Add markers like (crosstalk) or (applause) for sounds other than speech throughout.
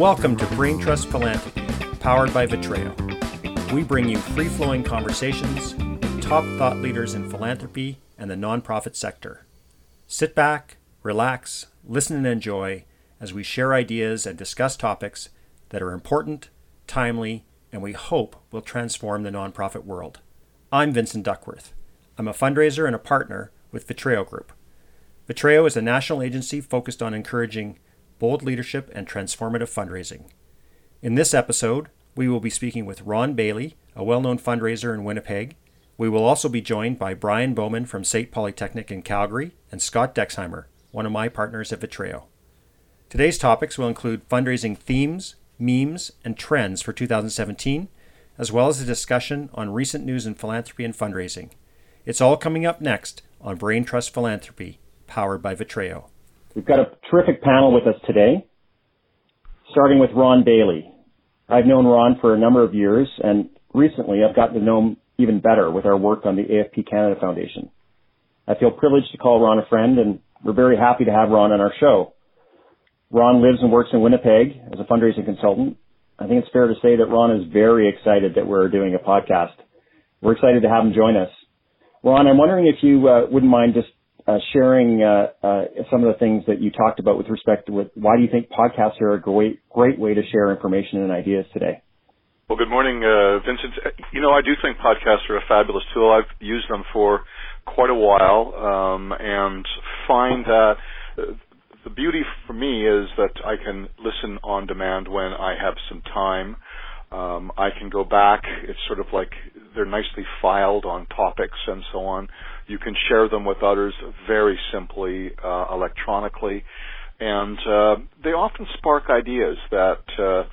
Welcome to Brain Trust Philanthropy, powered by Vitreo. We bring you free flowing conversations with top thought leaders in philanthropy and the nonprofit sector. Sit back, relax, listen, and enjoy as we share ideas and discuss topics that are important, timely, and we hope will transform the nonprofit world. I'm Vincent Duckworth. I'm a fundraiser and a partner with Vitreo Group. Vitreo is a national agency focused on encouraging bold leadership and transformative fundraising. In this episode, we will be speaking with Ron Bailey, a well known fundraiser in Winnipeg. We will also be joined by Brian Bowman from SAIT Polytechnic in Calgary and Scott Dexheimer, one of my partners at Vitreo. Today's topics will include fundraising themes, memes, and trends for 2017, as well as a discussion on recent news in philanthropy and fundraising. It's all coming up next on Brain Trust Philanthropy, powered by Vitreo. We've got a terrific panel with us today, starting with Ron Bailey. I've known Ron for a number of years, and recently I've gotten to know him even better with our work on the AFP Canada Foundation. I feel privileged to call Ron a friend, and we're very happy to have Ron on our show. Ron lives and works in Winnipeg as a fundraising consultant. I think it's fair to say that Ron is very excited that we're doing a podcast. We're excited to have him join us. Ron, I'm wondering if you uh, wouldn't mind just uh, sharing uh, uh, some of the things that you talked about with respect to what, why do you think podcasts are a great great way to share information and ideas today? Well, good morning, uh, Vincent. You know, I do think podcasts are a fabulous tool. I've used them for quite a while um, and find that uh, the beauty for me is that I can listen on demand when I have some time. Um, I can go back. It's sort of like they're nicely filed on topics and so on. You can share them with others very simply uh, electronically, and uh, they often spark ideas that uh,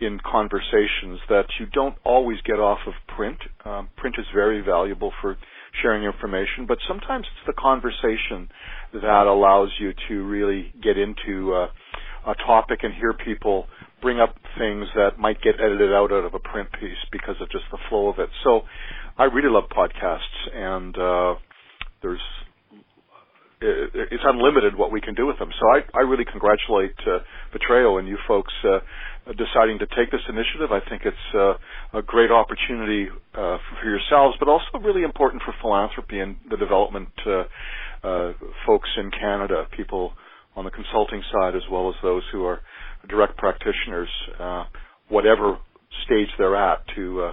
in conversations that you don't always get off of print. Um, print is very valuable for sharing information, but sometimes it's the conversation that allows you to really get into uh, a topic and hear people bring up things that might get edited out out of a print piece because of just the flow of it. So I really love podcasts and uh there's it's unlimited what we can do with them. So I, I really congratulate uh, Vitreo and you folks uh, deciding to take this initiative. I think it's uh, a great opportunity uh, for yourselves, but also really important for philanthropy and the development uh, uh, folks in Canada, people on the consulting side as well as those who are direct practitioners, uh, whatever stage they're at, to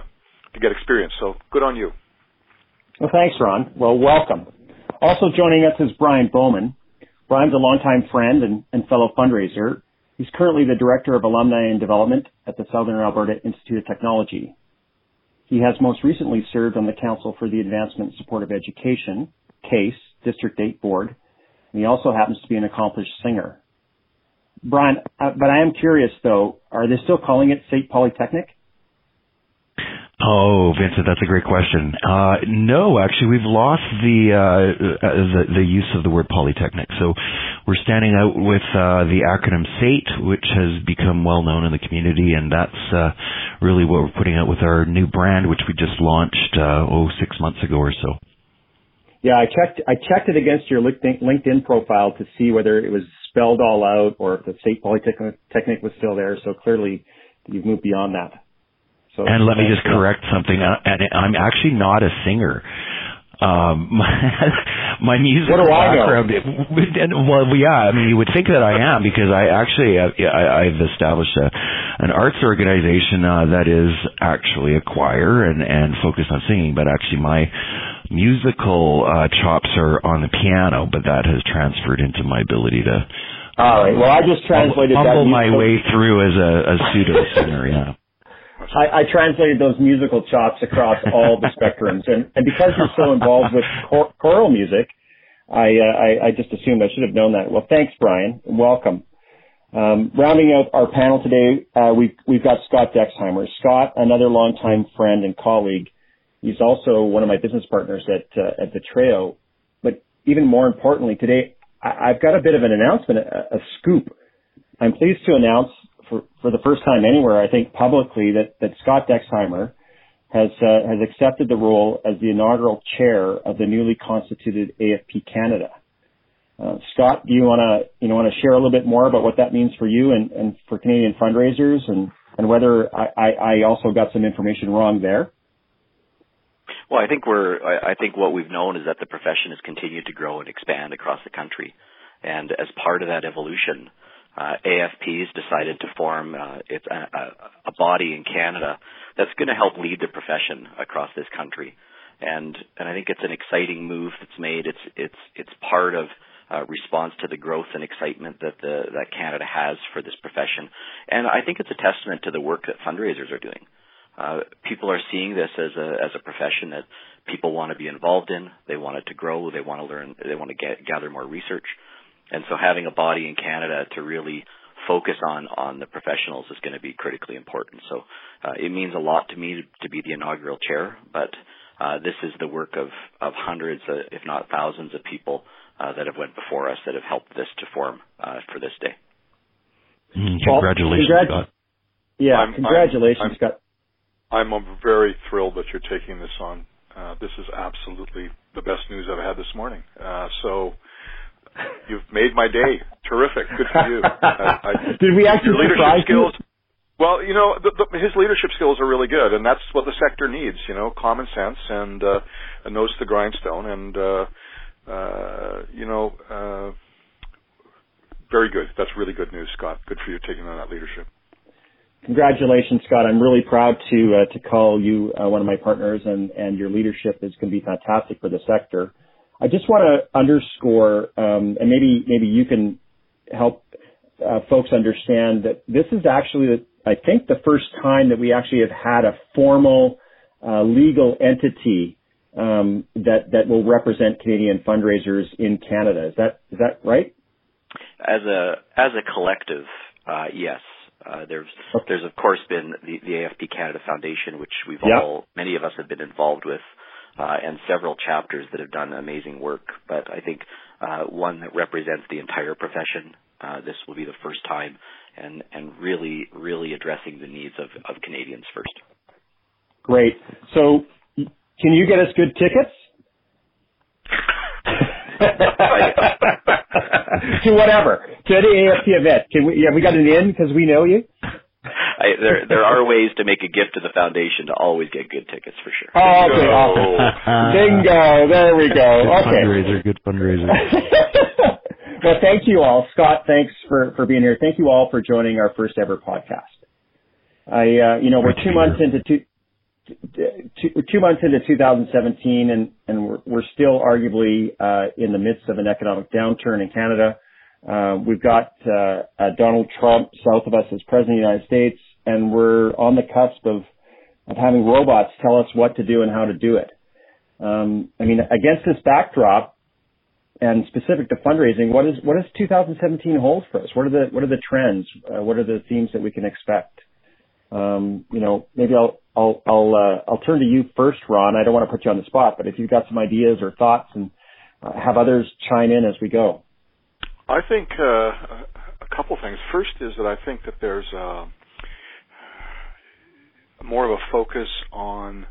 to get experience. So good on you. Well, thanks, Ron. Well, welcome. Also joining us is Brian Bowman. Brian's a longtime friend and, and fellow fundraiser. He's currently the Director of Alumni and Development at the Southern Alberta Institute of Technology. He has most recently served on the Council for the Advancement and Support of Education, CASE, District 8 Board, and he also happens to be an accomplished singer. Brian, uh, but I am curious though, are they still calling it SAIT Polytechnic? Oh, Vincent, that's a great question. Uh, no, actually, we've lost the, uh, the, the use of the word polytechnic. So we're standing out with uh, the acronym SAIT, which has become well known in the community, and that's uh, really what we're putting out with our new brand, which we just launched uh, oh six months ago or so. Yeah, I checked. I checked it against your LinkedIn profile to see whether it was spelled all out or if the SAIT Polytechnic was still there. So clearly, you've moved beyond that. So and let me just correct something. Uh, I'm actually not a singer. Um, (laughs) my, my musical background. Well, yeah, I mean, you would think that I am because I actually uh, I, I've established a, an arts organization uh, that is actually a choir and and focused on singing. But actually, my musical uh, chops are on the piano, but that has transferred into my ability to. All right. Well, I just translated bumble that. my way through as a, a pseudo singer. Yeah. I, I translated those musical chops across all the spectrums, and, and because you're so involved with chor- choral music, I, uh, I I just assumed I should have known that. Well, thanks, Brian, welcome. Um, rounding out our panel today, uh, we've we've got Scott Dexheimer. Scott, another longtime friend and colleague. He's also one of my business partners at uh, at Vitreo. But even more importantly, today I, I've got a bit of an announcement, a, a scoop. I'm pleased to announce for, for the first time anywhere, I think publicly that, that Scott Dexheimer has, uh, has accepted the role as the inaugural chair of the newly constituted AFP Canada. Uh, Scott, do you want to you know want to share a little bit more about what that means for you and, and for Canadian fundraisers and and whether I, I, I also got some information wrong there? Well, I think we're. I think what we've known is that the profession has continued to grow and expand across the country, and as part of that evolution, uh, AFP's decided to form uh, it's a, a, a body in Canada that's going to help lead the profession across this country, and and I think it's an exciting move that's made. It's it's it's part of uh, response to the growth and excitement that the that Canada has for this profession. And I think it's a testament to the work that fundraisers are doing. Uh, people are seeing this as a as a profession that people want to be involved in. They want it to grow. They want to learn. They want to get, gather more research. And so having a body in Canada to really focus on on the professionals is going to be critically important. So uh, it means a lot to me to, to be the inaugural chair, but uh, this is the work of of hundreds, uh, if not thousands, of people uh, that have went before us that have helped this to form uh, for this day. Mm, congratulations, well, Scott. Yeah, I'm, congratulations, I'm, Scott. I'm very thrilled that you're taking this on. Uh, this is absolutely the best news I've had this morning. Uh, so you've made my day. Terrific. Good for you. I, (laughs) I, Did we actually your leadership skills? You? Well, you know, the, the, his leadership skills are really good, and that's what the sector needs. You know, common sense and uh, a nose to the grindstone, and uh, uh, you know, uh, very good. That's really good news, Scott. Good for you taking on that leadership. Congratulations, Scott. I'm really proud to uh, to call you uh, one of my partners, and and your leadership is going to be fantastic for the sector. I just want to underscore, um, and maybe maybe you can help uh, folks understand that this is actually, the, I think, the first time that we actually have had a formal uh, legal entity um, that that will represent Canadian fundraisers in Canada. Is that is that right? As a as a collective, uh, yes. Uh, there's okay. there's of course been the, the AFP Canada Foundation, which we've yep. all many of us have been involved with, uh, and several chapters that have done amazing work. But I think uh, one that represents the entire profession. Uh, this will be the first time, and and really really addressing the needs of of Canadians first. Great. So can you get us good tickets? (laughs) to whatever, to any AFP event. Can we? Yeah, we got an in because we know you. I, there there are ways to make a gift to the foundation to always get good tickets for sure. Oh, okay, awesome. Bingo. There we go. Good okay. Fundraiser. Good fundraiser. (laughs) well, thank you all, Scott. Thanks for for being here. Thank you all for joining our first ever podcast. I, uh, you know, we're two months into two two, two months into 2017, and, and we're, we're still arguably uh, in the midst of an economic downturn in Canada. Uh, we've got uh, uh, Donald Trump south of us as president of the United States, and we're on the cusp of of having robots tell us what to do and how to do it. Um, I mean, against this backdrop, and specific to fundraising, what is what does 2017 hold for us? What are the what are the trends? Uh, what are the themes that we can expect? Um, you know, maybe I'll I'll I'll uh, I'll turn to you first, Ron. I don't want to put you on the spot, but if you've got some ideas or thoughts, and uh, have others chime in as we go. I think uh, a couple things. First is that I think that there's uh, more of a focus on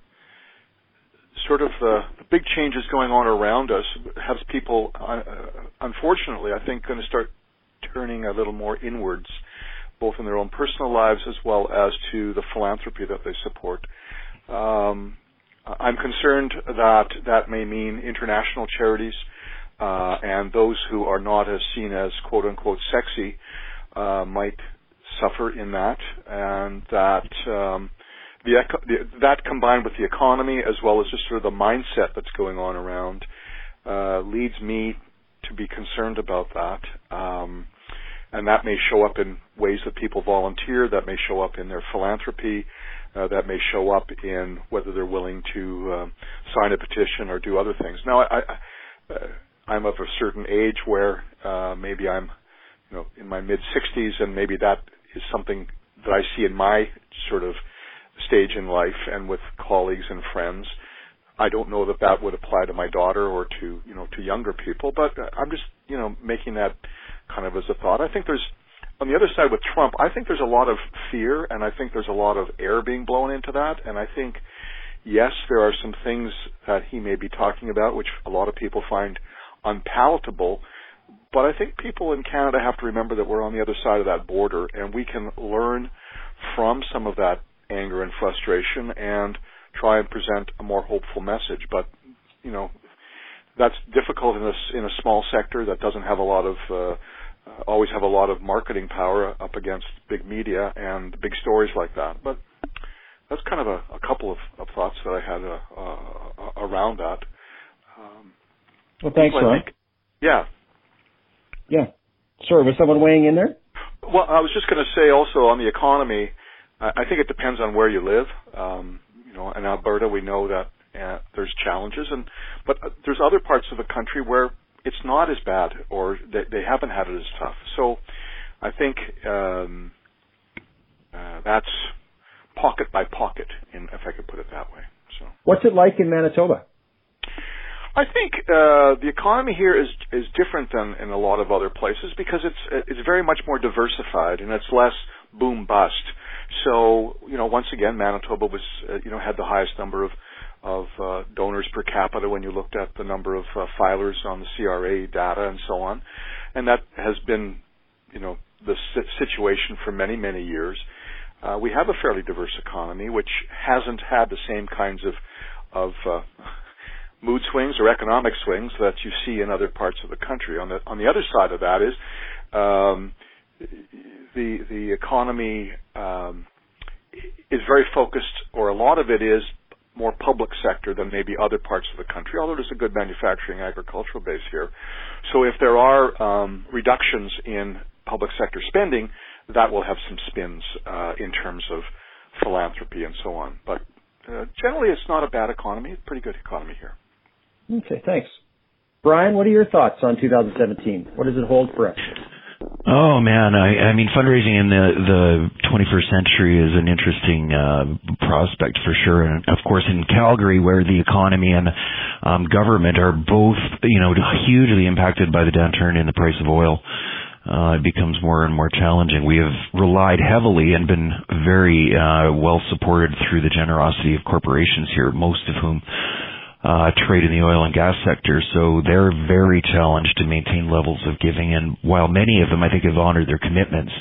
sort of the, the big changes going on around us has people, uh, unfortunately, I think, going to start turning a little more inwards both in their own personal lives as well as to the philanthropy that they support. Um, I'm concerned that that may mean international charities uh, and those who are not as seen as quote unquote sexy uh, might suffer in that, and that um, the, the, that combined with the economy as well as just sort of the mindset that's going on around uh, leads me to be concerned about that. Um, and that may show up in ways that people volunteer, that may show up in their philanthropy, uh, that may show up in whether they're willing to um, sign a petition or do other things. Now, I, I, uh, I'm of a certain age where uh, maybe I'm, you know, in my mid 60s, and maybe that is something that I see in my sort of stage in life and with colleagues and friends. I don't know that that would apply to my daughter or to you know to younger people, but I'm just you know making that kind of as a thought. I think there's on the other side with Trump, I think there's a lot of fear and I think there's a lot of air being blown into that and I think yes, there are some things that he may be talking about which a lot of people find unpalatable, but I think people in Canada have to remember that we're on the other side of that border, and we can learn from some of that anger and frustration and try and present a more hopeful message. But you know, that's difficult in a in a small sector that doesn't have a lot of uh, always have a lot of marketing power up against big media and big stories like that. But that's kind of a, a couple of, of, thoughts that I had uh, uh, around that. Um, well, thanks, Ron. Yeah. Yeah. Sorry, was someone weighing in there? Well, I was just going to say also on the economy, I think it depends on where you live. Um, you know, in Alberta, we know that uh, there's challenges, and but uh, there's other parts of the country where it's not as bad, or they, they haven't had it as tough. So, I think um, uh, that's pocket by pocket, in, if I could put it that way. So, what's it like in Manitoba? I think uh, the economy here is is different than in a lot of other places because it's it's very much more diversified and it's less boom bust. So you know, once again, Manitoba was uh, you know had the highest number of of uh, donors per capita when you looked at the number of uh, filers on the CRA data and so on, and that has been you know the situation for many many years. Uh, we have a fairly diverse economy which hasn't had the same kinds of of uh, mood swings or economic swings that you see in other parts of the country. On the on the other side of that is um, the the economy um, is very focused, or a lot of it is more public sector than maybe other parts of the country. Although there's a good manufacturing agricultural base here, so if there are um, reductions in public sector spending, that will have some spins uh, in terms of philanthropy and so on. But uh, generally, it's not a bad economy. It's a pretty good economy here. Okay, thanks. Brian, what are your thoughts on 2017? What does it hold for us? Oh man, I, I mean fundraising in the the 21st century is an interesting uh, prospect for sure, and of course in Calgary, where the economy and um, government are both you know hugely impacted by the downturn in the price of oil. Uh, it becomes more and more challenging. We have relied heavily and been very uh, well supported through the generosity of corporations here, most of whom uh, trade in the oil and gas sector, so they're very challenged to maintain levels of giving. And while many of them, I think, have honored their commitments,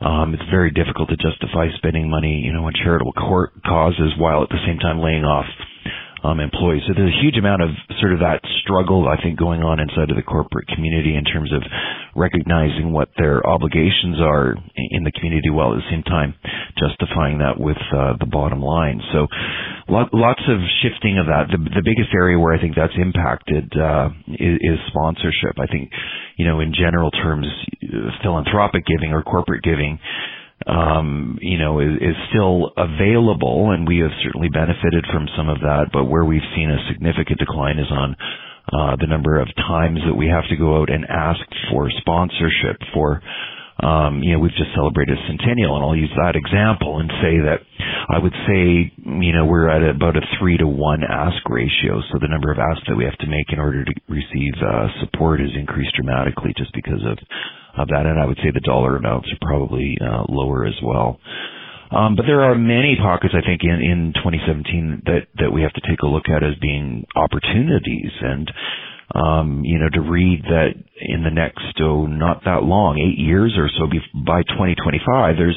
um, it's very difficult to justify spending money, you know, on charitable causes while at the same time laying off um, employees. So there's a huge amount of sort of that struggle, I think, going on inside of the corporate community in terms of recognizing what their obligations are in the community while at the same time justifying that with uh, the bottom line. So lots of shifting of that. The, the biggest area where I think that's impacted uh, is, is sponsorship. I think, you know, in general terms, philanthropic giving or corporate giving um, you know, is, is still available, and we have certainly benefited from some of that. But where we've seen a significant decline is on uh, the number of times that we have to go out and ask for sponsorship for. Um, you know, we've just celebrated centennial, and I'll use that example and say that I would say, you know, we're at about a three to one ask ratio. So the number of asks that we have to make in order to receive uh, support has increased dramatically just because of of that, and I would say the dollar amounts are probably uh, lower as well. Um, but there are many pockets, I think, in, in 2017 that, that we have to take a look at as being opportunities. And, um, you know, to read that in the next, oh, not that long, eight years or so by 2025, there's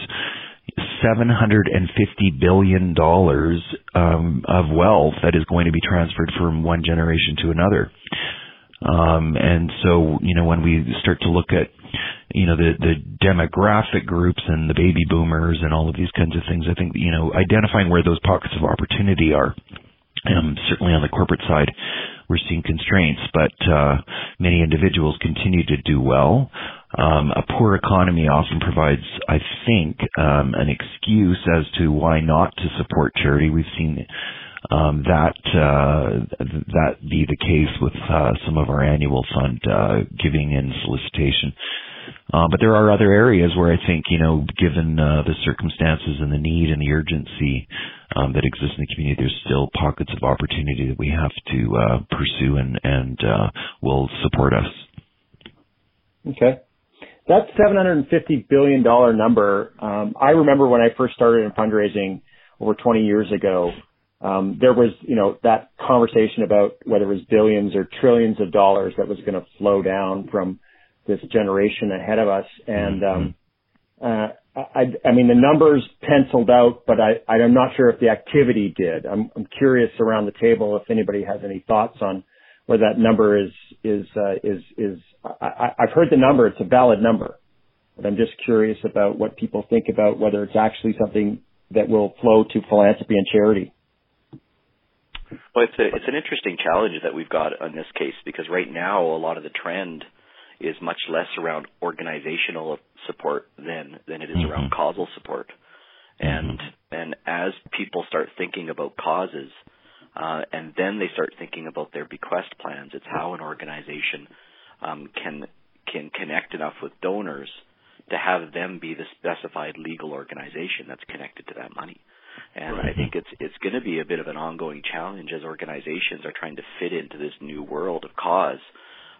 $750 billion um, of wealth that is going to be transferred from one generation to another. Um, and so, you know, when we start to look at you know the the demographic groups and the baby boomers and all of these kinds of things. I think you know identifying where those pockets of opportunity are. Um, certainly on the corporate side, we're seeing constraints, but uh, many individuals continue to do well. Um, a poor economy often provides, I think, um, an excuse as to why not to support charity. We've seen um, that uh, that be the case with uh, some of our annual fund uh, giving and solicitation. Uh, but there are other areas where I think, you know, given uh, the circumstances and the need and the urgency um, that exists in the community, there's still pockets of opportunity that we have to uh, pursue and, and uh, will support us. Okay. That $750 billion number, um, I remember when I first started in fundraising over 20 years ago, um, there was, you know, that conversation about whether it was billions or trillions of dollars that was going to flow down from this generation ahead of us. And um, mm-hmm. uh, I, I mean, the numbers penciled out, but I, I'm not sure if the activity did. I'm, I'm curious around the table if anybody has any thoughts on whether that number is is uh, is is. I, I've heard the number; it's a valid number, but I'm just curious about what people think about whether it's actually something that will flow to philanthropy and charity. Well, it's a, it's an interesting challenge that we've got in this case because right now a lot of the trend is much less around organizational support than than it is mm-hmm. around causal support. And mm-hmm. and as people start thinking about causes, uh, and then they start thinking about their bequest plans, it's how an organization um, can can connect enough with donors to have them be the specified legal organization that's connected to that money. And right. I think it's it's going to be a bit of an ongoing challenge as organizations are trying to fit into this new world of cause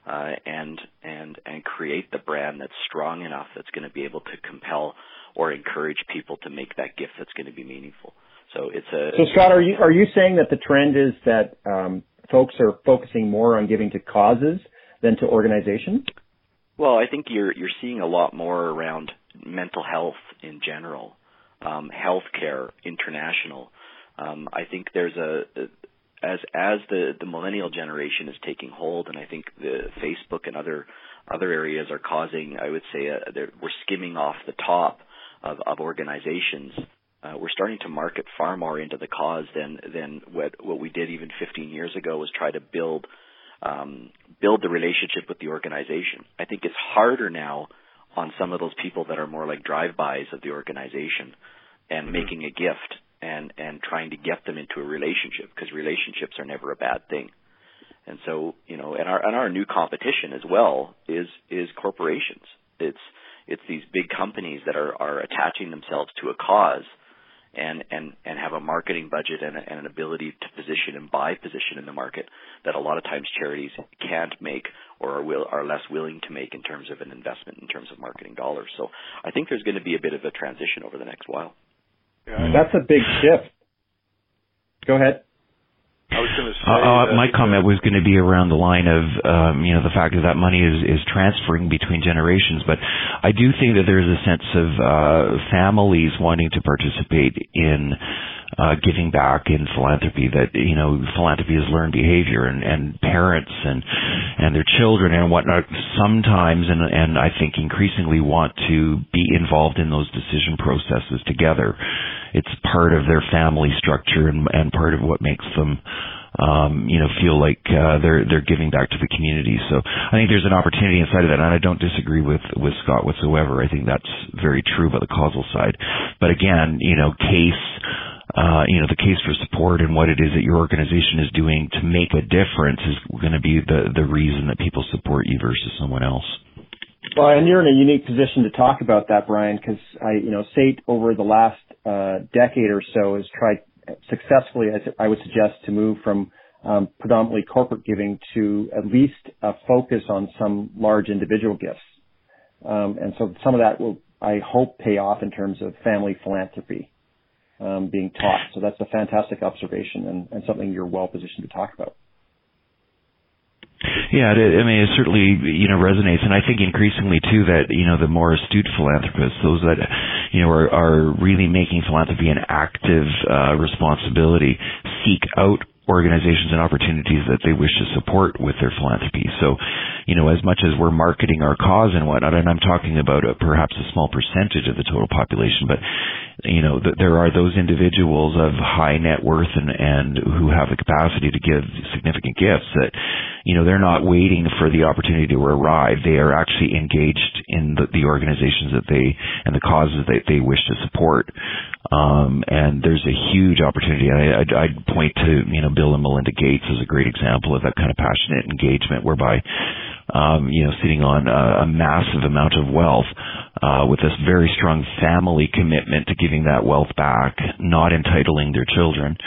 uh, and and and create the brand that's strong enough that's going to be able to compel or encourage people to make that gift that's going to be meaningful. So it's a. So Scott, are you are you saying that the trend is that um, folks are focusing more on giving to causes than to organizations? Well, I think you're you're seeing a lot more around mental health in general, um, healthcare, international. Um, I think there's a, as as the the millennial generation is taking hold, and I think the Facebook and other other areas are causing, I would say, we're skimming off the top of, of organizations. Uh, we're starting to market far more into the cause than than what what we did even 15 years ago was try to build um, build the relationship with the organization. I think it's harder now on some of those people that are more like drive-bys of the organization and mm-hmm. making a gift and and trying to get them into a relationship because relationships are never a bad thing. And so, you know, and our and our new competition as well is is corporations. It's it's these big companies that are are attaching themselves to a cause and and and have a marketing budget and, a, and an ability to position and buy position in the market that a lot of times charities can't make or are will are less willing to make in terms of an investment in terms of marketing dollars. So I think there's going to be a bit of a transition over the next while. Yeah, that's a big shift. Go ahead. I was going to say. Uh, uh, my comment was going to be around the line of, um, you know, the fact that that money is, is transferring between generations. But I do think that there's a sense of uh, families wanting to participate in uh, giving back in philanthropy. That you know, philanthropy is learned behavior, and, and parents and and their children and whatnot sometimes, and and I think increasingly want to be involved in those decision processes together it's part of their family structure and, and part of what makes them um, you know, feel like uh, they're they're giving back to the community. So I think there's an opportunity inside of that, and I don't disagree with with Scott whatsoever. I think that's very true about the causal side. But again, you know, case. Uh, you know, the case for support and what it is that your organization is doing to make a difference is going to be the the reason that people support you versus someone else. Well, and you're in a unique position to talk about that, Brian, because I, you know, SAIT over the last uh, decade or so has tried successfully, I would suggest, to move from um, predominantly corporate giving to at least a focus on some large individual gifts. Um, and so some of that will, I hope, pay off in terms of family philanthropy um, being taught. So that's a fantastic observation and, and something you're well positioned to talk about. Yeah, I mean, it certainly you know resonates, and I think increasingly too that you know the more astute philanthropists, those that you know are, are really making philanthropy an active uh, responsibility, seek out organizations and opportunities that they wish to support with their philanthropy. So, you know, as much as we're marketing our cause and whatnot, and I'm talking about a, perhaps a small percentage of the total population, but you know, th- there are those individuals of high net worth and, and who have the capacity to give significant gifts that, you know, they're not waiting for the opportunity to arrive. They are actually engaged in the, the organizations that they and the causes that they wish to support. Um, and there's a huge opportunity. I, I'd, I'd point to, you know, Bill and Melinda Gates as a great example of that kind of passionate engagement whereby, um, you know, sitting on a, a massive amount of wealth, uh, with this very strong family commitment to giving that wealth back, not entitling their children,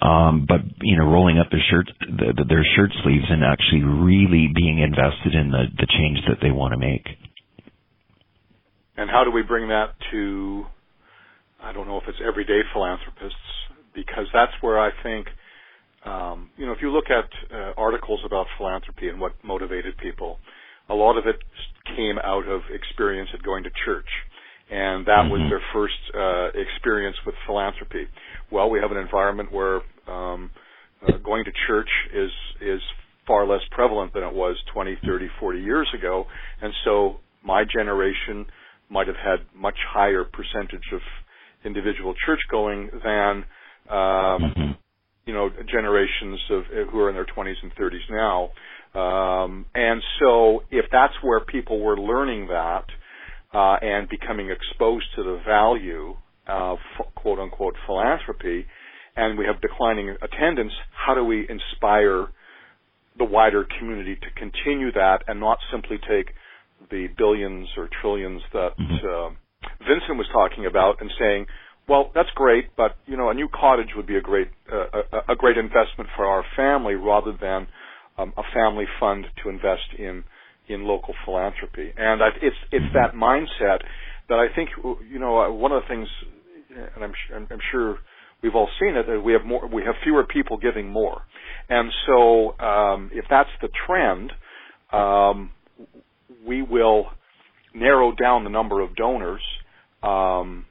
um, but you know, rolling up their shirt, the, the, their shirt sleeves, and actually really being invested in the the change that they want to make. And how do we bring that to? I don't know if it's everyday philanthropists, because that's where I think. Um, you know, if you look at uh, articles about philanthropy and what motivated people, a lot of it came out of experience at going to church. And that mm-hmm. was their first uh, experience with philanthropy. Well, we have an environment where um, uh, going to church is is far less prevalent than it was 20, 30, 40 years ago, and so my generation might have had much higher percentage of individual church going than um, mm-hmm. you know generations of who are in their 20s and 30s now. Um, and so, if that's where people were learning that uh, and becoming exposed to the value of quote unquote philanthropy, and we have declining attendance, how do we inspire the wider community to continue that and not simply take the billions or trillions that mm-hmm. uh, Vincent was talking about and saying, well, that's great, but you know, a new cottage would be a great uh, a, a, great investment for our family rather than um, a family fund to invest in in local philanthropy. And I, it's it's that mindset that I think you know uh, one of the things, and I'm I'm sure we've all seen it that we have more we have fewer people giving more, and so um, if that's the trend, um, we will narrow down the number of donors. Um,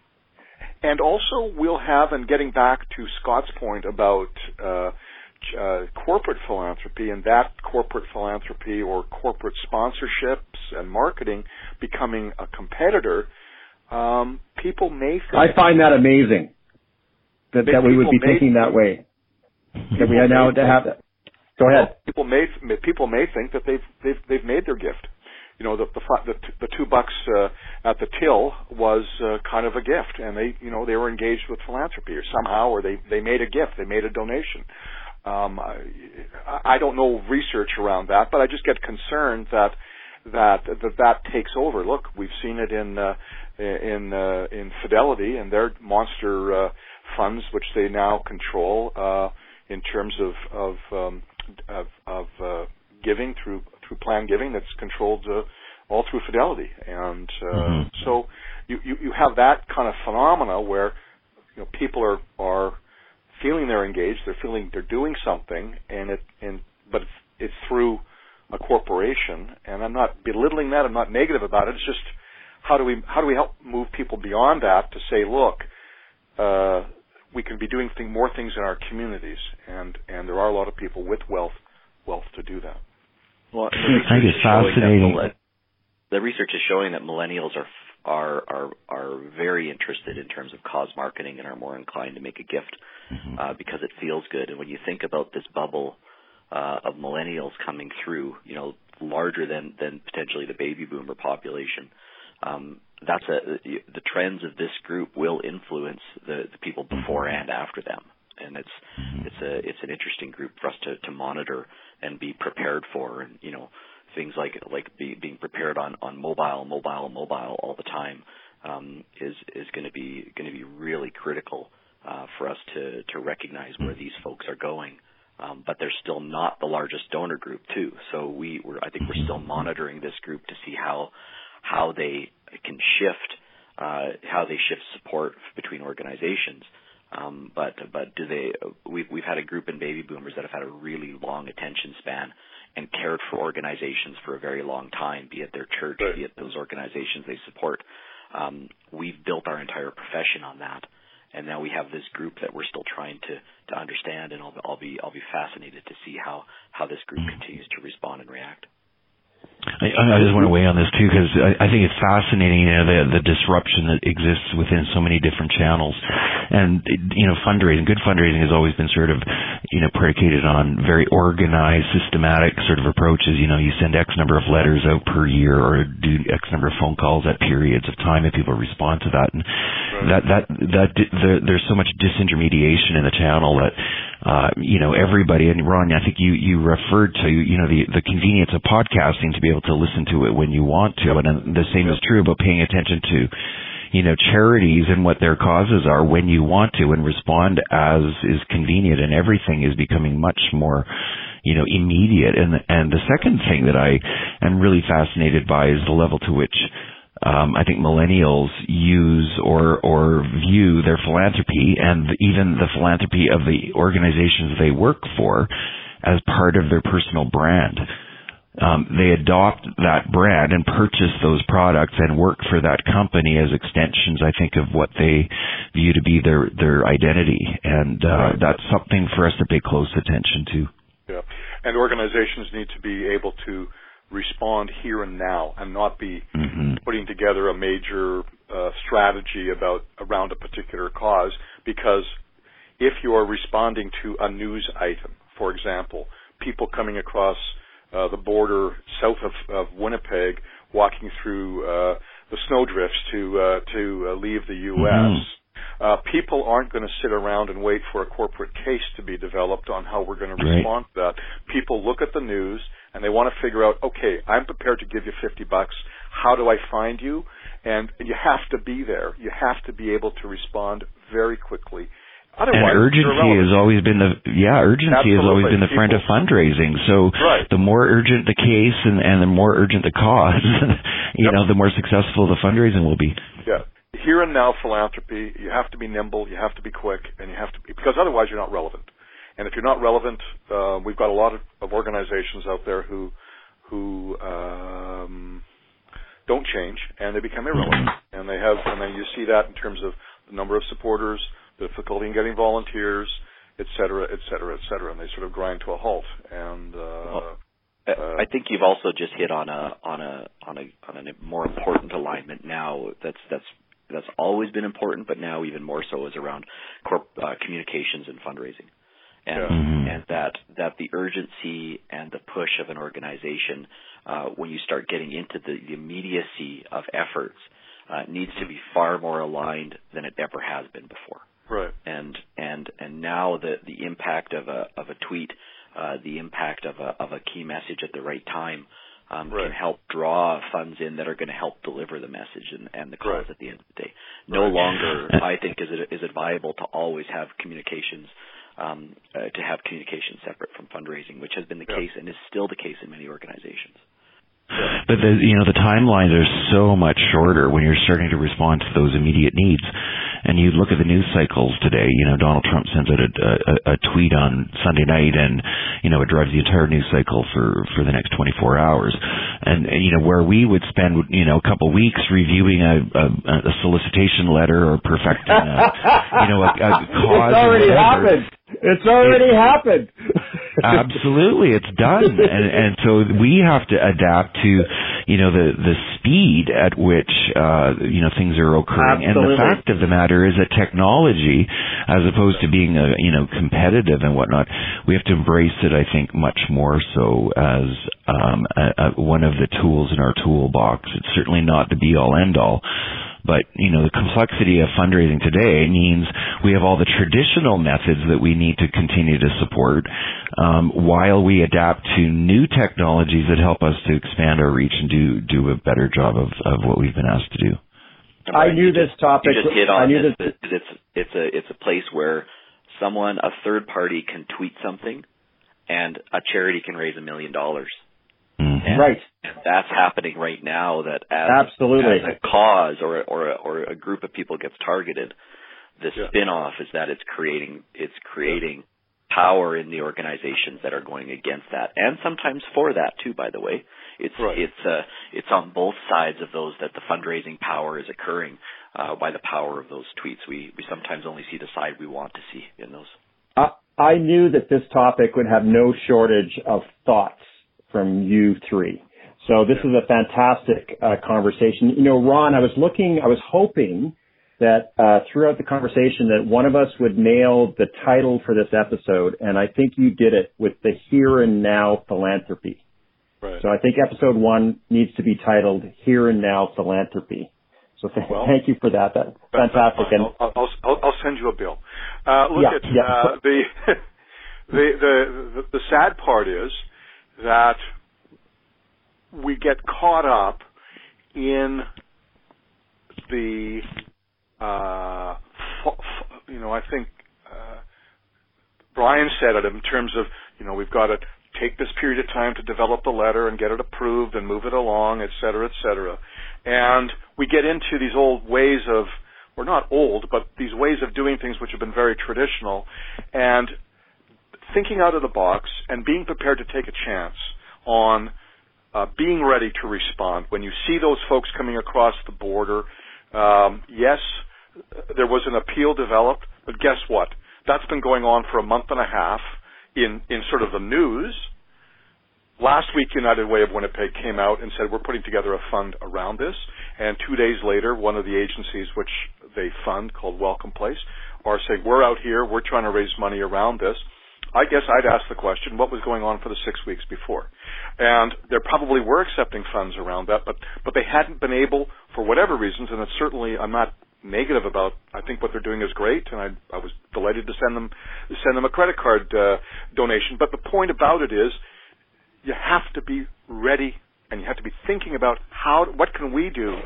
and also, we'll have, and getting back to Scott's point about uh, uh, corporate philanthropy and that corporate philanthropy or corporate sponsorships and marketing becoming a competitor, um, people may think. I find that amazing that, that we would be thinking that way. (laughs) That we now to have that. Go ahead. People may people may think that they've they've they've made their gift you know the the the, the two bucks uh, at the till was uh, kind of a gift, and they you know they were engaged with philanthropy or somehow, or they they made a gift, they made a donation. Um, I, I don't know research around that, but I just get concerned that that that that takes over. Look, we've seen it in uh, in uh, in Fidelity and their monster uh, funds, which they now control uh, in terms of of um, of, of uh, giving through through plan giving that's controlled uh, all through Fidelity, and uh, mm-hmm. so you, you you have that kind of phenomena where you know people are are feeling they're engaged, they're feeling they're doing something, and it and but it's, it's through a corporation, and I'm not belittling that. I'm not negative about it. It's just how do we how do we help move people beyond that to say, look, uh, we can be doing thing, more things in our communities, and and there are a lot of people with wealth wealth to do that. Well, I think it's fascinating. The research is showing that millennials are are are are very interested in terms of cause marketing and are more inclined to make a gift mm-hmm. uh, because it feels good. And when you think about this bubble uh, of millennials coming through, you know, larger than than potentially the baby boomer population, um, that's a the trends of this group will influence the, the people before mm-hmm. and after them and it's mm-hmm. it's a it's an interesting group for us to to monitor and be prepared for and you know things like like be, being prepared on on mobile mobile mobile all the time um, is is going to be going to be really critical uh, for us to to recognize where these folks are going. Um, but they're still not the largest donor group too. So we we're, I think we're still monitoring this group to see how how they can shift uh, how they shift support between organizations. Um, but but do they? We've we've had a group in baby boomers that have had a really long attention span and cared for organizations for a very long time, be it their church, right. be it those organizations they support. Um, we've built our entire profession on that, and now we have this group that we're still trying to to understand. And I'll, I'll be I'll be fascinated to see how how this group continues to respond and react. I, I just want to weigh on this too because I, I think it's fascinating, you know, the the disruption that exists within so many different channels, and you know, fundraising, good fundraising has always been sort of, you know, predicated on very organized, systematic sort of approaches. You know, you send X number of letters out per year, or do X number of phone calls at periods of time, and people respond to that, and right. that that that the, there's so much disintermediation in the channel that uh, you know, everybody, and Ron, I think you, you referred to, you know, the, the convenience of podcasting to be able to listen to it when you want to. And the same is true about paying attention to, you know, charities and what their causes are when you want to and respond as is convenient and everything is becoming much more, you know, immediate. And, and the second thing that I am really fascinated by is the level to which um, I think millennials use or or view their philanthropy and even the philanthropy of the organizations they work for as part of their personal brand. um, they adopt that brand and purchase those products and work for that company as extensions, I think, of what they view to be their their identity, and uh, right. that's something for us to pay close attention to. Yeah, and organizations need to be able to respond here and now, and not be mm-hmm. putting together a major uh, strategy about around a particular cause. Because if you are responding to a news item, for example, people coming across uh, the border south of, of Winnipeg, walking through uh, the snowdrifts to uh, to uh, leave the U.S. Mm-hmm. Uh, people aren't going to sit around and wait for a corporate case to be developed on how we're going to respond right. to that. People look at the news and they want to figure out, okay, I'm prepared to give you 50 bucks. How do I find you? And, and you have to be there. You have to be able to respond very quickly Otherwise, and urgency has always been the yeah urgency Absolutely. has always been the friend of fundraising. So right. the more urgent the case and, and the more urgent the cause, (laughs) you yep. know, the more successful the fundraising will be. Yeah, here and now philanthropy. You have to be nimble. You have to be quick, and you have to be because otherwise you're not relevant. And if you're not relevant, uh, we've got a lot of, of organizations out there who who um, don't change and they become irrelevant. And they have, and then you see that in terms of the number of supporters the difficulty in getting volunteers, et cetera, et cetera, et cetera, and they sort of grind to a halt. And uh, well, uh, I think you've also just hit on a on a on a on a more important alignment now. That's that's that's always been important, but now even more so is around corp, uh, communications and fundraising, and yeah. mm-hmm. and that that the urgency and the push of an organization uh, when you start getting into the, the immediacy of efforts uh, needs to be far more aligned than it ever has been before. Right. And and and now the the impact of a of a tweet, uh, the impact of a of a key message at the right time. Um, right. can help draw funds in that are going to help deliver the message and, and the cause right. at the end of the day. No right. longer, I think, is it is it viable to always have communications um, uh, to have communication separate from fundraising, which has been the case and is still the case in many organizations. But the you know the timelines are so much shorter when you're starting to respond to those immediate needs. And you look at the news cycles today. You know, Donald Trump sends out a, a, a tweet on Sunday night, and you know it drives the entire news cycle for for the next 24 hours. And you know where we would spend you know a couple weeks reviewing a, a, a solicitation letter or perfecting a, you know a, a (laughs) cause. It's already happened. It's already it, happened. (laughs) absolutely, it's done, and and so we have to adapt to you know the the speed at which uh, you know things are occurring. Absolutely. And the fact of the matter is that technology, as opposed to being a, you know competitive and whatnot, we have to embrace it. I think much more so as um, a, a, one of the tools in our toolbox. It's certainly not the be all end all. But, you know, the complexity of fundraising today means we have all the traditional methods that we need to continue to support um, while we adapt to new technologies that help us to expand our reach and do, do a better job of, of what we've been asked to do. I knew this topic. You just hit on I knew this. this. It's, it's, a, it's a place where someone, a third party can tweet something and a charity can raise a million dollars. Mm-hmm. Right. That's happening right now. That as, absolutely as a cause or or a, or a group of people gets targeted, the yeah. spin-off is that it's creating it's creating power in the organizations that are going against that, and sometimes for that too. By the way, it's right. it's uh, it's on both sides of those that the fundraising power is occurring uh, by the power of those tweets. We we sometimes only see the side we want to see in those. I, I knew that this topic would have no shortage of thoughts from you three. So this is a fantastic uh, conversation. You know, Ron, I was looking, I was hoping that uh, throughout the conversation that one of us would nail the title for this episode, and I think you did it with the here and now philanthropy. Right. So I think episode one needs to be titled "Here and Now Philanthropy." So th- well, thank you for that. That's fantastic. And I'll, I'll, I'll, I'll send you a bill. Uh, look yeah, at yeah. Uh, the, (laughs) the the the sad part is that we get caught up in the uh, you know I think uh, Brian said it in terms of you know we've got to take this period of time to develop the letter and get it approved and move it along, et cetera, et cetera. And we get into these old ways of, or not old, but these ways of doing things which have been very traditional. And thinking out of the box and being prepared to take a chance on uh, being ready to respond. When you see those folks coming across the border, um, yes, there was an appeal developed, but guess what? That's been going on for a month and a half in, in sort of the news. Last week, United Way of Winnipeg came out and said, we're putting together a fund around this. And two days later, one of the agencies which they fund, called Welcome Place, are saying, we're out here, we're trying to raise money around this. I guess I'd ask the question, what was going on for the six weeks before? And there probably were accepting funds around that, but, but they hadn't been able, for whatever reasons, and it's certainly, I'm not negative about. I think what they're doing is great, and I, I was delighted to send them send them a credit card uh, donation. But the point about it is, you have to be ready, and you have to be thinking about how what can we do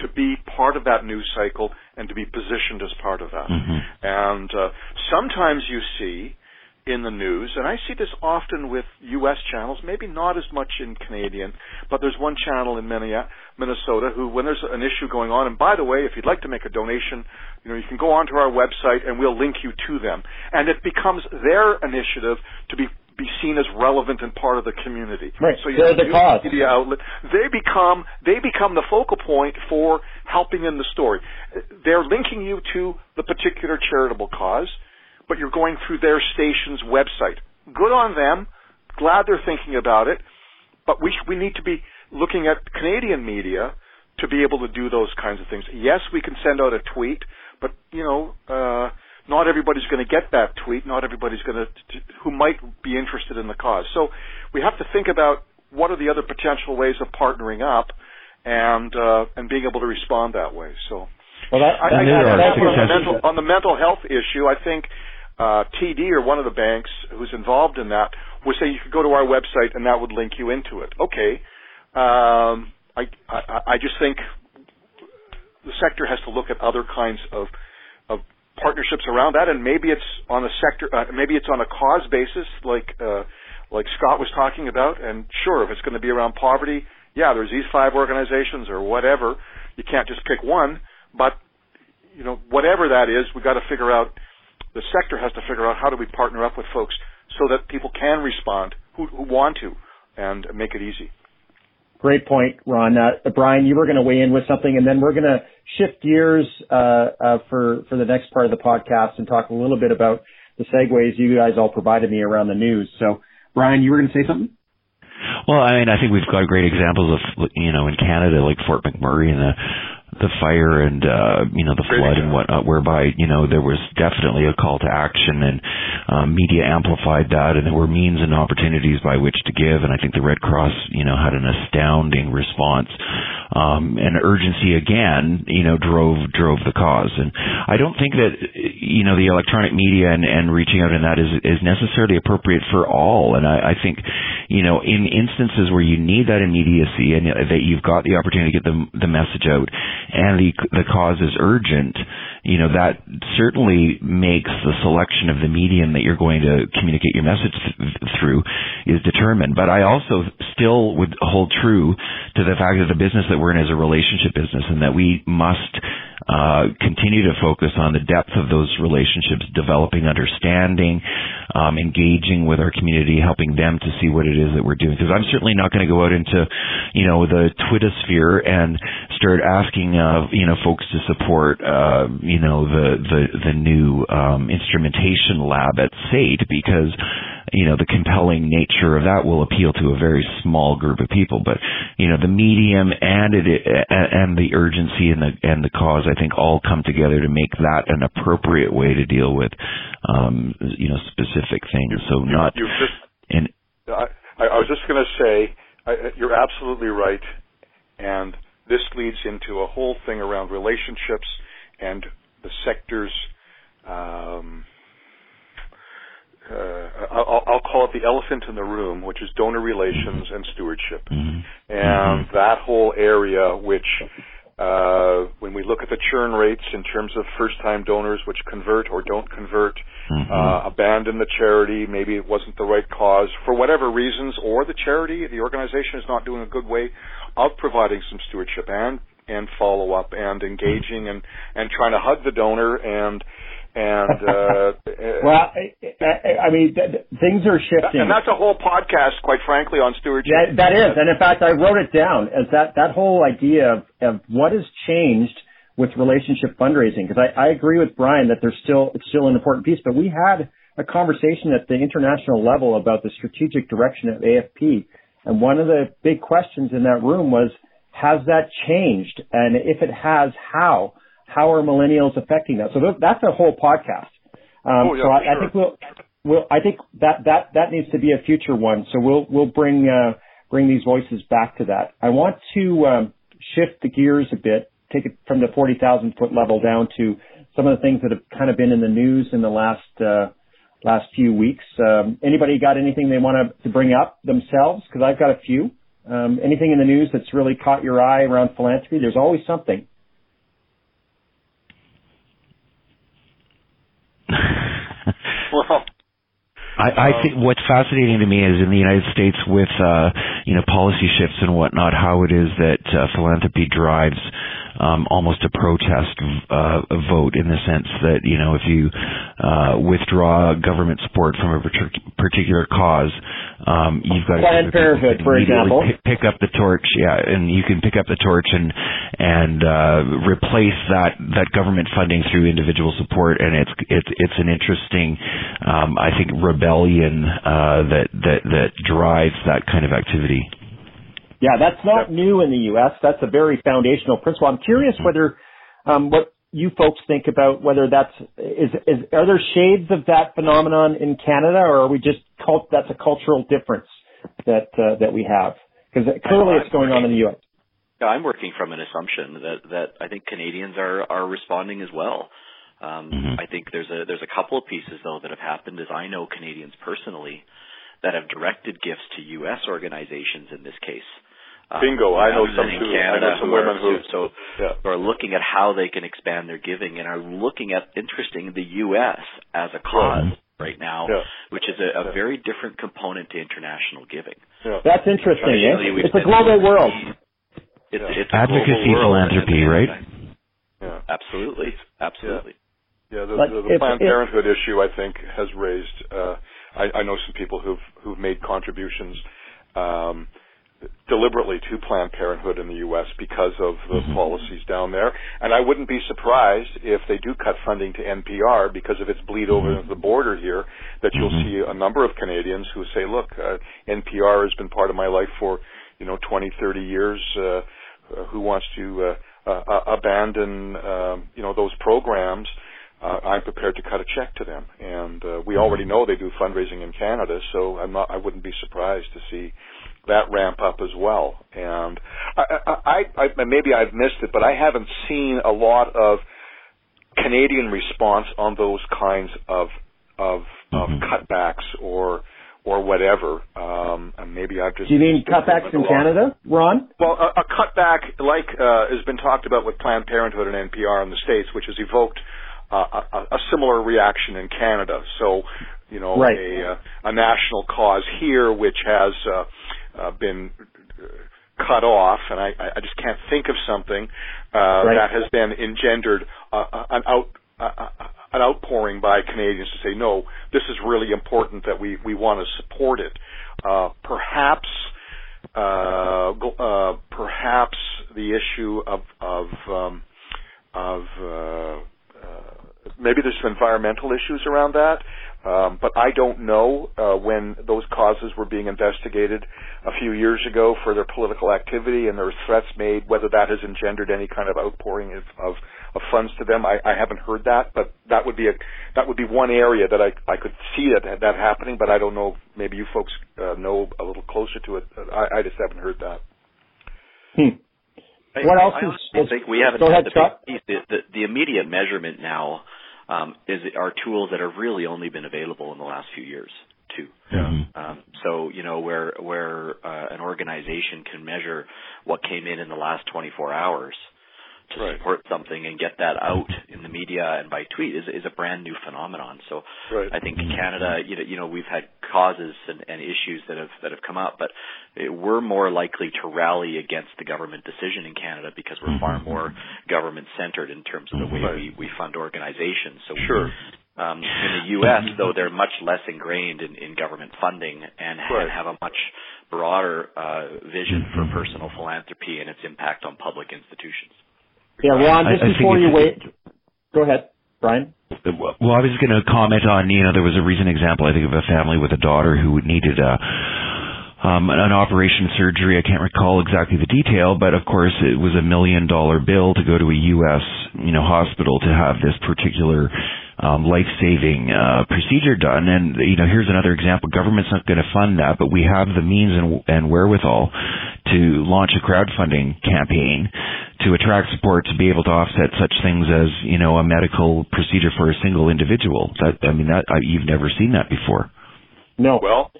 to be part of that news cycle and to be positioned as part of that. Mm-hmm. And uh, sometimes you see in the news, and I see this often with U.S. channels, maybe not as much in Canadian, but there's one channel in Minnesota who, when there's an issue going on, and by the way, if you'd like to make a donation, you know, you can go onto our website and we'll link you to them. And it becomes their initiative to be be seen as relevant and part of the community. Right. So you They're the cause. media outlet. They become they become the focal point for helping in the story. They're linking you to the particular charitable cause but you're going through their station's website. Good on them. Glad they're thinking about it. But we, we need to be looking at Canadian media to be able to do those kinds of things. Yes, we can send out a tweet, but you know, uh, not everybody's going to get that tweet. Not everybody's going to who might be interested in the cause. So we have to think about what are the other potential ways of partnering up and uh, and being able to respond that way. So. Well, that, I, I, I, on, the mental, on the mental health issue, I think uh, TD or one of the banks who's involved in that would say you could go to our website and that would link you into it. Okay. Um, I, I, I just think the sector has to look at other kinds of, of partnerships around that, and maybe it's on a sector, uh, maybe it's on a cause basis, like uh, like Scott was talking about. And sure, if it's going to be around poverty, yeah, there's these five organizations or whatever. You can't just pick one, but you know, whatever that is, we've got to figure out the sector has to figure out how do we partner up with folks so that people can respond who, who want to and make it easy. Great point, Ron. Uh, Brian, you were going to weigh in with something, and then we're going to shift gears uh, uh, for for the next part of the podcast and talk a little bit about the segues you guys all provided me around the news. So, Brian, you were going to say something? Well, I mean, I think we've got great examples of you know in Canada, like Fort McMurray and the the fire and uh you know the flood and whatnot whereby you know there was definitely a call to action and um, media amplified that and there were means and opportunities by which to give. And I think the Red Cross you know had an astounding response. Um and urgency again you know drove drove the cause. And I don't think that you know the electronic media and, and reaching out in that is is necessarily appropriate for all. And I, I think you know in instances where you need that immediacy and that you've got the opportunity to get the the message out and the the cause is urgent, you know that certainly makes the selection of the medium that you're going to communicate your message th- through is determined. But I also still would hold true to the fact that the business that we're in is a relationship business, and that we must uh, continue to focus on the depth of those relationships, developing understanding, um, engaging with our community, helping them to see what it is that we're doing. Because I'm certainly not going to go out into, you know, the Twitter sphere and start asking, uh, you know, folks to support, uh, you know, the the the new um, instrumentation lab at SAIT because you know, the compelling nature of that will appeal to a very small group of people. But, you know, the medium and it, and the urgency and the, and the cause, I think all come together to make that an appropriate way to deal with, um, you know, specific things. So not, you just, and I, I was just going to say, I, you're absolutely right. And this leads into a whole thing around relationships and the sector's um, uh, I'll, I'll call it the elephant in the room, which is donor relations and stewardship, mm-hmm. and mm-hmm. that whole area, which uh, when we look at the churn rates in terms of first-time donors, which convert or don't convert, mm-hmm. uh, abandon the charity, maybe it wasn't the right cause for whatever reasons, or the charity, the organization is not doing a good way of providing some stewardship and and follow up and engaging and and trying to hug the donor and And uh, (laughs) well, I, I mean, th- things are shifting, and that's a whole podcast, quite frankly, on stewardship. That is, and in fact, I wrote it down as that that whole idea of, of what has changed with relationship fundraising. Because I, I agree with Brian that there's still it's still an important piece, but we had a conversation at the international level about the strategic direction of AFP, and one of the big questions in that room was, has that changed? And if it has, how? how are millennials affecting that? So that's a whole podcast. Um, oh, yeah, so I, sure. I, think we'll, we'll, I think that, that, that needs to be a future one. So we'll, we'll bring, uh, bring these voices back to that. I want to, um, shift the gears a bit, take it from the 40,000 foot level down to some of the things that have kind of been in the news in the last, uh, last few weeks. Um, anybody got anything they want to, to bring up themselves? Cause I've got a few. Um, anything in the news that's really caught your eye around philanthropy? There's always something. (laughs) well, I, I think what's fascinating to me is in the United States with uh, you know policy shifts and whatnot, how it is that uh, philanthropy drives um, almost a protest uh, vote in the sense that you know if you uh, withdraw government support from a particular cause, um, you've got Planned Parenthood, for example, pick up the torch, yeah, and you can pick up the torch and and uh, replace that that government funding through individual support, and it's it's it's an interesting, um, I think, rebellion uh, that that that drives that kind of activity. Yeah, that's not new in the U.S. That's a very foundational principle. I'm curious whether um, what you folks think about whether that's is, is are there shades of that phenomenon in Canada, or are we just cult, that's a cultural difference that uh, that we have? Because clearly it's going on in the U.S. Yeah, I'm working from an assumption that that I think Canadians are are responding as well. Um, mm-hmm. I think there's a there's a couple of pieces though that have happened. As I know Canadians personally that have directed gifts to U.S. organizations in this case. Um, Bingo. I know some too. Canada I know some women who so yeah. are looking at how they can expand their giving and are looking at interesting the U.S. as a cause right now, yeah. which is a, a very different component to international giving. Yeah. That's interesting. Eh? It's a global world. It's, it's advocacy philanthropy, right? Yeah. Absolutely. Absolutely. Yeah, the, the, the Planned Parenthood issue, I think, has raised. Uh, I, I know some people who've who've made contributions. Um, deliberately to Planned Parenthood in the U.S. because of the mm-hmm. policies down there. And I wouldn't be surprised if they do cut funding to NPR because of its bleed over mm-hmm. the border here, that you'll mm-hmm. see a number of Canadians who say, look, uh, NPR has been part of my life for, you know, 20, 30 years. Uh, uh, who wants to uh, uh, uh, abandon, um, you know, those programs? Uh, I'm prepared to cut a check to them, and uh, we already know they do fundraising in Canada, so I'm not. I wouldn't be surprised to see that ramp up as well. And I, I, I, maybe I've missed it, but I haven't seen a lot of Canadian response on those kinds of of, mm-hmm. cutbacks or or whatever. Um, and maybe I've just. Do you mean cutbacks in Canada, Ron? Well, a, a cutback like uh, has been talked about with Planned Parenthood and NPR in the states, which has evoked a, a similar reaction in Canada. So, you know, right. a, uh, a national cause here, which has. Uh, uh, been cut off, and I, I just can't think of something uh, right. that has then engendered uh, uh an out uh, uh, an outpouring by Canadians to say, no, this is really important that we we want to support it. Uh, perhaps. Uh, uh, perhaps the issue of of um, of uh, uh, maybe there's some environmental issues around that. Um, but I don't know uh, when those causes were being investigated a few years ago for their political activity and there were threats made, whether that has engendered any kind of outpouring of, of, of funds to them. I, I haven't heard that, but that would be a that would be one area that I I could see that that happening. But I don't know. Maybe you folks uh, know a little closer to it. I, I just haven't heard that. Hmm. What else is? I think we haven't had the, big, the, the the immediate measurement now um, is are tools that have really only been available in the last few years too. Yeah. Um, so you know where where uh, an organization can measure what came in in the last 24 hours to right. support something and get that out in the media and by tweet is is a brand new phenomenon. So right. I think in Canada, you know, you know, we've had causes and, and issues that have that have come up, but we're more likely to rally against the government decision in Canada because we're far mm-hmm. more government centered in terms of the way right. we, we fund organizations. So sure. Um, in the U.S., though, they're much less ingrained in, in government funding and right. have a much broader uh, vision for personal philanthropy and its impact on public institutions. Yeah, Ron, just I, before you wait, go ahead, Brian. Well, I was going to comment on, you know, there was a recent example, I think, of a family with a daughter who needed a, um, an operation surgery. I can't recall exactly the detail, but of course it was a million dollar bill to go to a U.S. you know hospital to have this particular um, life-saving uh, procedure done. And you know, here's another example. Government's not going to fund that, but we have the means and, and wherewithal to launch a crowdfunding campaign to attract support to be able to offset such things as you know a medical procedure for a single individual. That I mean, that I, you've never seen that before. No. Well,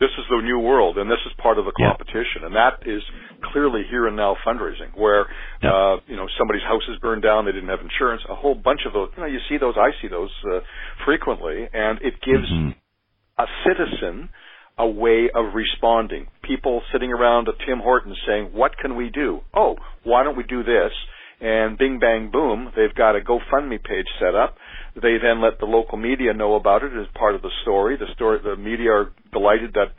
this is the new world, and this is part of the competition, yeah. and that is clearly here and now fundraising, where yeah. uh, you know somebody's house is burned down, they didn't have insurance, a whole bunch of those. You know, you see those, I see those uh, frequently, and it gives mm-hmm. a citizen a way of responding. People sitting around a Tim Hortons saying, "What can we do?" Oh, why don't we do this? And bing bang boom, they've got a GoFundMe page set up they then let the local media know about it as part of the story. The story, the media are delighted that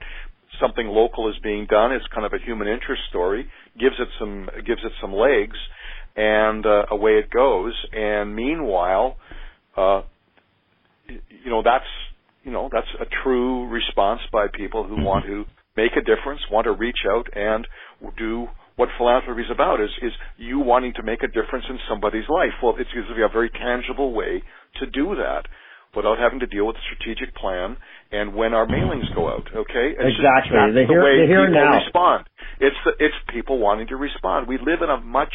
something local is being done. It's kind of a human interest story. gives it some gives it some legs, and uh, away it goes. And meanwhile, uh, you know that's you know that's a true response by people who want to make a difference, want to reach out and do what philanthropy is about is is you wanting to make a difference in somebody's life. Well, it's usually a very tangible way to do that without having to deal with a strategic plan and when our mailings go out. Okay, it's exactly. Just, they hear, the way they hear people now. respond. It's the, it's people wanting to respond. We live in a much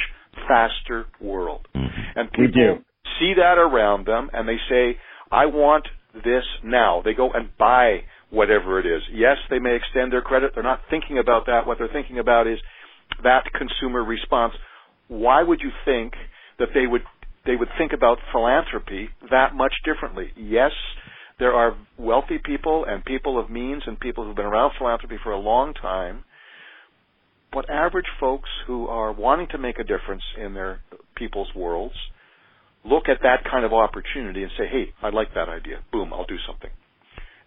faster world, mm-hmm. and people see that around them, and they say, "I want this now." They go and buy whatever it is. Yes, they may extend their credit. They're not thinking about that. What they're thinking about is that consumer response. Why would you think that they would they would think about philanthropy that much differently. Yes, there are wealthy people and people of means and people who've been around philanthropy for a long time. But average folks who are wanting to make a difference in their people's worlds look at that kind of opportunity and say, "Hey, I like that idea. Boom, I'll do something."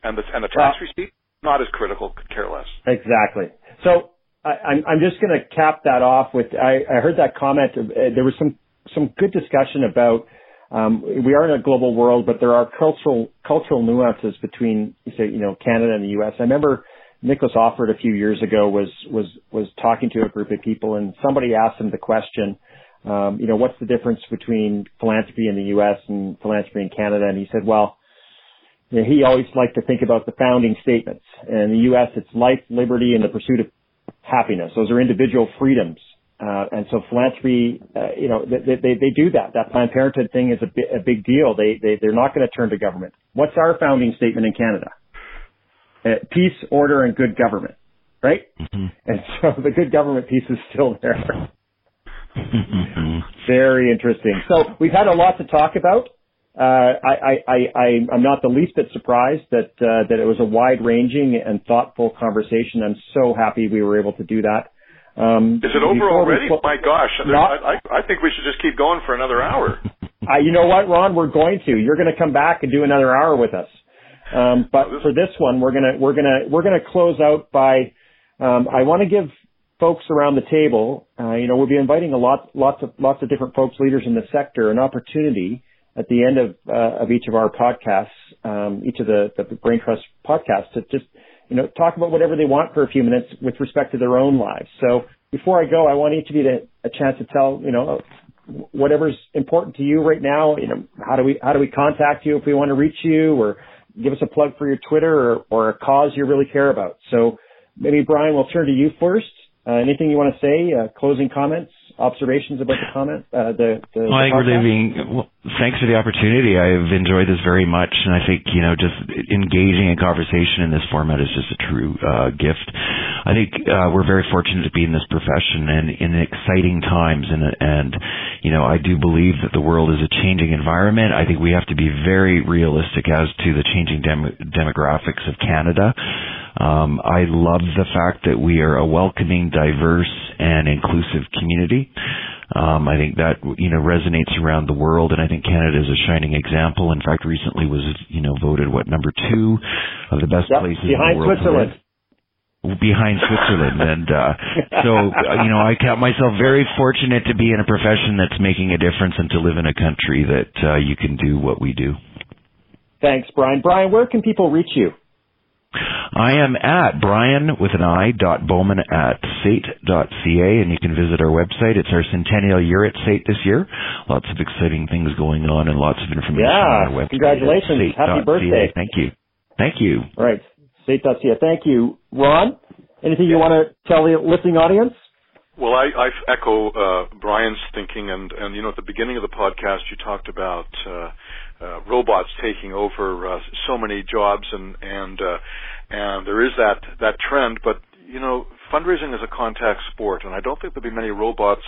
And the and the tax well, receipt not as critical, could care less. Exactly. So I, I'm just going to cap that off with I, I heard that comment. Uh, there was some some good discussion about um, we are in a global world, but there are cultural cultural nuances between say you know Canada and the U.S. I remember Nicholas Offord a few years ago was was was talking to a group of people, and somebody asked him the question, um, you know, what's the difference between philanthropy in the U.S. and philanthropy in Canada? And he said, well, you know, he always liked to think about the founding statements. And in the U.S., it's life, liberty, and the pursuit of happiness. Those are individual freedoms uh, and so philanthropy, uh, you know, they, they, they do that. That Planned Parenthood thing is a, bi- a big deal. They, they, they're not going to turn to government. What's our founding statement in Canada? Uh, peace, order, and good government, right? Mm-hmm. And so the good government piece is still there. (laughs) (laughs) Very interesting. So we've had a lot to talk about. Uh, I, I, I, I'm not the least bit surprised that, uh, that it was a wide ranging and thoughtful conversation. I'm so happy we were able to do that. Um, Is it over already? Put, My gosh, not, I, I think we should just keep going for another hour. (laughs) uh, you know what, Ron? We're going to. You're going to come back and do another hour with us. Um, but for this one, we're gonna we're gonna we're gonna close out by. Um, I want to give folks around the table. Uh, you know, we'll be inviting a lot lots of lots of different folks, leaders in the sector, an opportunity at the end of uh, of each of our podcasts, um, each of the, the Brain Trust podcasts, to just you know, talk about whatever they want for a few minutes with respect to their own lives. So before I go, I want each of you to a chance to tell, you know, whatever's important to you right now. You know, how do we how do we contact you if we want to reach you, or give us a plug for your Twitter or, or a cause you really care about. So maybe Brian, we'll turn to you first. Uh, anything you want to say? Uh, closing comments? observations about the comment? Uh, the, the, I think we're leaving. Well, thanks for the opportunity. I've enjoyed this very much, and I think you know just engaging in conversation in this format is just a true uh, gift. I think uh, we're very fortunate to be in this profession and in exciting times, and and you know I do believe that the world is a changing environment. I think we have to be very realistic as to the changing dem- demographics of Canada. Um, I love the fact that we are a welcoming, diverse, and inclusive community. Um, I think that you know resonates around the world, and I think Canada is a shining example. In fact, recently was you know voted what number two of the best yep, places behind in the world Switzerland. Behind Switzerland, (laughs) and uh, so you know I count myself very fortunate to be in a profession that's making a difference and to live in a country that uh, you can do what we do. Thanks, Brian. Brian, where can people reach you? I am at Brian with an I dot Bowman at SAIT.ca and you can visit our website. It's our centennial year at SAIT this year. Lots of exciting things going on and lots of information yeah, on our website. Congratulations. Happy birthday. Thank you. Thank you. All right. SAIT.ca. Thank you. Ron, anything you want to tell the listening audience? Well, I, I echo uh, Brian's thinking, and, and you know, at the beginning of the podcast, you talked about uh, uh, robots taking over uh, so many jobs, and and uh, and there is that that trend. But you know, fundraising is a contact sport, and I don't think there'll be many robots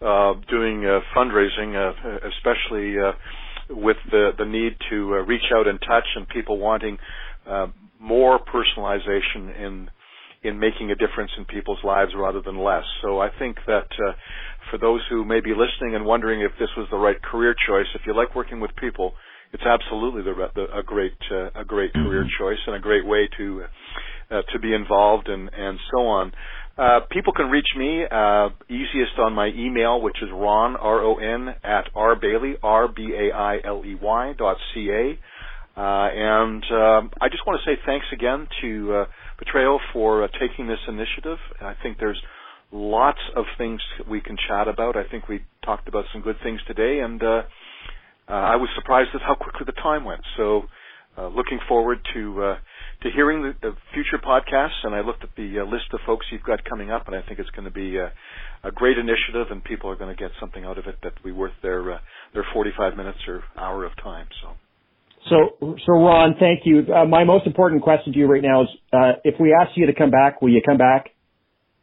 uh, doing uh, fundraising, uh, especially uh, with the the need to uh, reach out and touch, and people wanting uh, more personalization in in making a difference in people's lives rather than less. So I think that uh, for those who may be listening and wondering if this was the right career choice, if you like working with people, it's absolutely the, the, a great uh, a great mm-hmm. career choice and a great way to uh, to be involved and and so on. Uh, people can reach me uh, easiest on my email, which is ron r o n at r bailey r b a i l e y dot c a. Uh, and um, I just want to say thanks again to uh, Vitreo for uh, taking this initiative. I think there's lots of things we can chat about. I think we talked about some good things today, and uh, uh, I was surprised at how quickly the time went. So, uh, looking forward to uh, to hearing the, the, future podcasts. And I looked at the uh, list of folks you've got coming up, and I think it's going to be a, a great initiative, and people are going to get something out of it that will be worth their uh, their 45 minutes or hour of time. So. So, so Ron, thank you. Uh, my most important question to you right now is, if we ask you to come back, will you come back?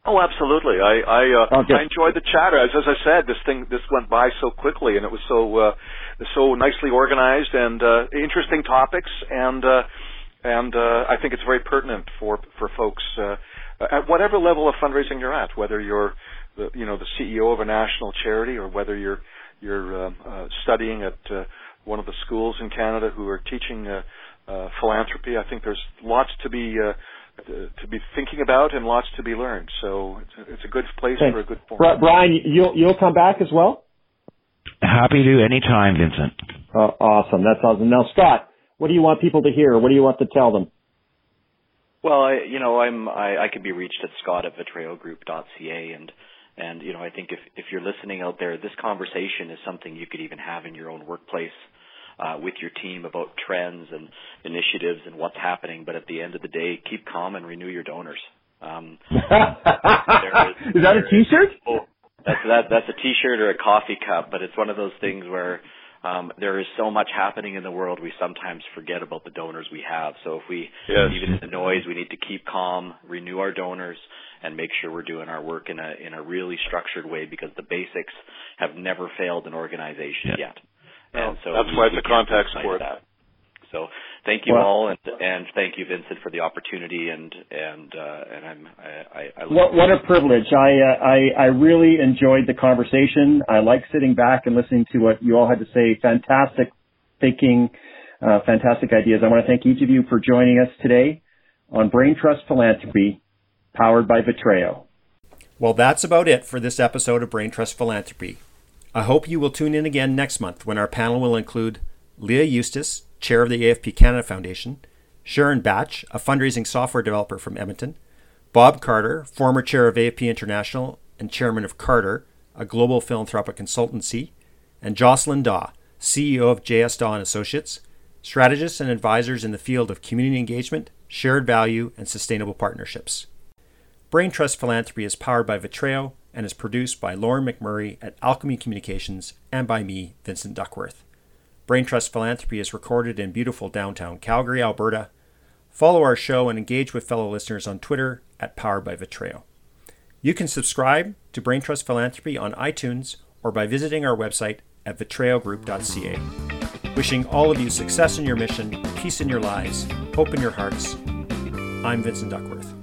Oh, absolutely. I I, uh, okay. I enjoyed the chatter. As, as I said, this thing this went by so quickly, and it was so uh, so nicely organized and uh, interesting topics, and uh, and uh, I think it's very pertinent for for folks uh, at whatever level of fundraising you're at, whether you're the you know the CEO of a national charity or whether you're you're uh, uh, studying at uh, one of the schools in Canada who are teaching uh, uh, philanthropy. I think there's lots to be uh, to be thinking about and lots to be learned. So it's a, it's a good place Thanks. for a good forum. Brian, you'll you'll come back as well. Happy to anytime, Vincent. Uh, awesome, that's awesome. Now, Scott, what do you want people to hear? What do you want to tell them? Well, I, you know, I'm I, I can be reached at scott at vitreogroup.ca and and you know, I think if if you're listening out there, this conversation is something you could even have in your own workplace uh, with your team about trends and initiatives and what's happening. But at the end of the day, keep calm and renew your donors. Um, (laughs) is, is that a T-shirt? Oh, that's that. That's a T-shirt or a coffee cup. But it's one of those things where um, there is so much happening in the world, we sometimes forget about the donors we have. So if we, yes. even in the noise, we need to keep calm, renew our donors, and make sure we're doing our work in a in a really structured way because the basics have never failed an organization yeah. yet. And so that's why it's a contact sport. That. So thank you well, all, and and thank you, Vincent, for the opportunity. And and uh, and I'm I, I, I what what a privilege. I uh, I I really enjoyed the conversation. I like sitting back and listening to what you all had to say. Fantastic thinking, uh, fantastic ideas. I want to thank each of you for joining us today on Brain Trust Philanthropy, powered by Vitreo. Well, that's about it for this episode of Brain Trust Philanthropy. I hope you will tune in again next month when our panel will include Leah Eustace, chair of the AFP Canada Foundation, Sharon Batch, a fundraising software developer from Edmonton, Bob Carter, former chair of AFP International and chairman of Carter, a global philanthropic consultancy, and Jocelyn Daw, CEO of JS Daw and Associates, strategists and advisors in the field of community engagement, shared value, and sustainable partnerships. Brain Trust Philanthropy is powered by Vitreo and is produced by Lauren McMurray at Alchemy Communications and by me, Vincent Duckworth. Brain Trust Philanthropy is recorded in beautiful downtown Calgary, Alberta. Follow our show and engage with fellow listeners on Twitter at Powered by Vitreo. You can subscribe to Brain Trust Philanthropy on iTunes or by visiting our website at vitreogroup.ca. Wishing all of you success in your mission, peace in your lives, hope in your hearts. I'm Vincent Duckworth.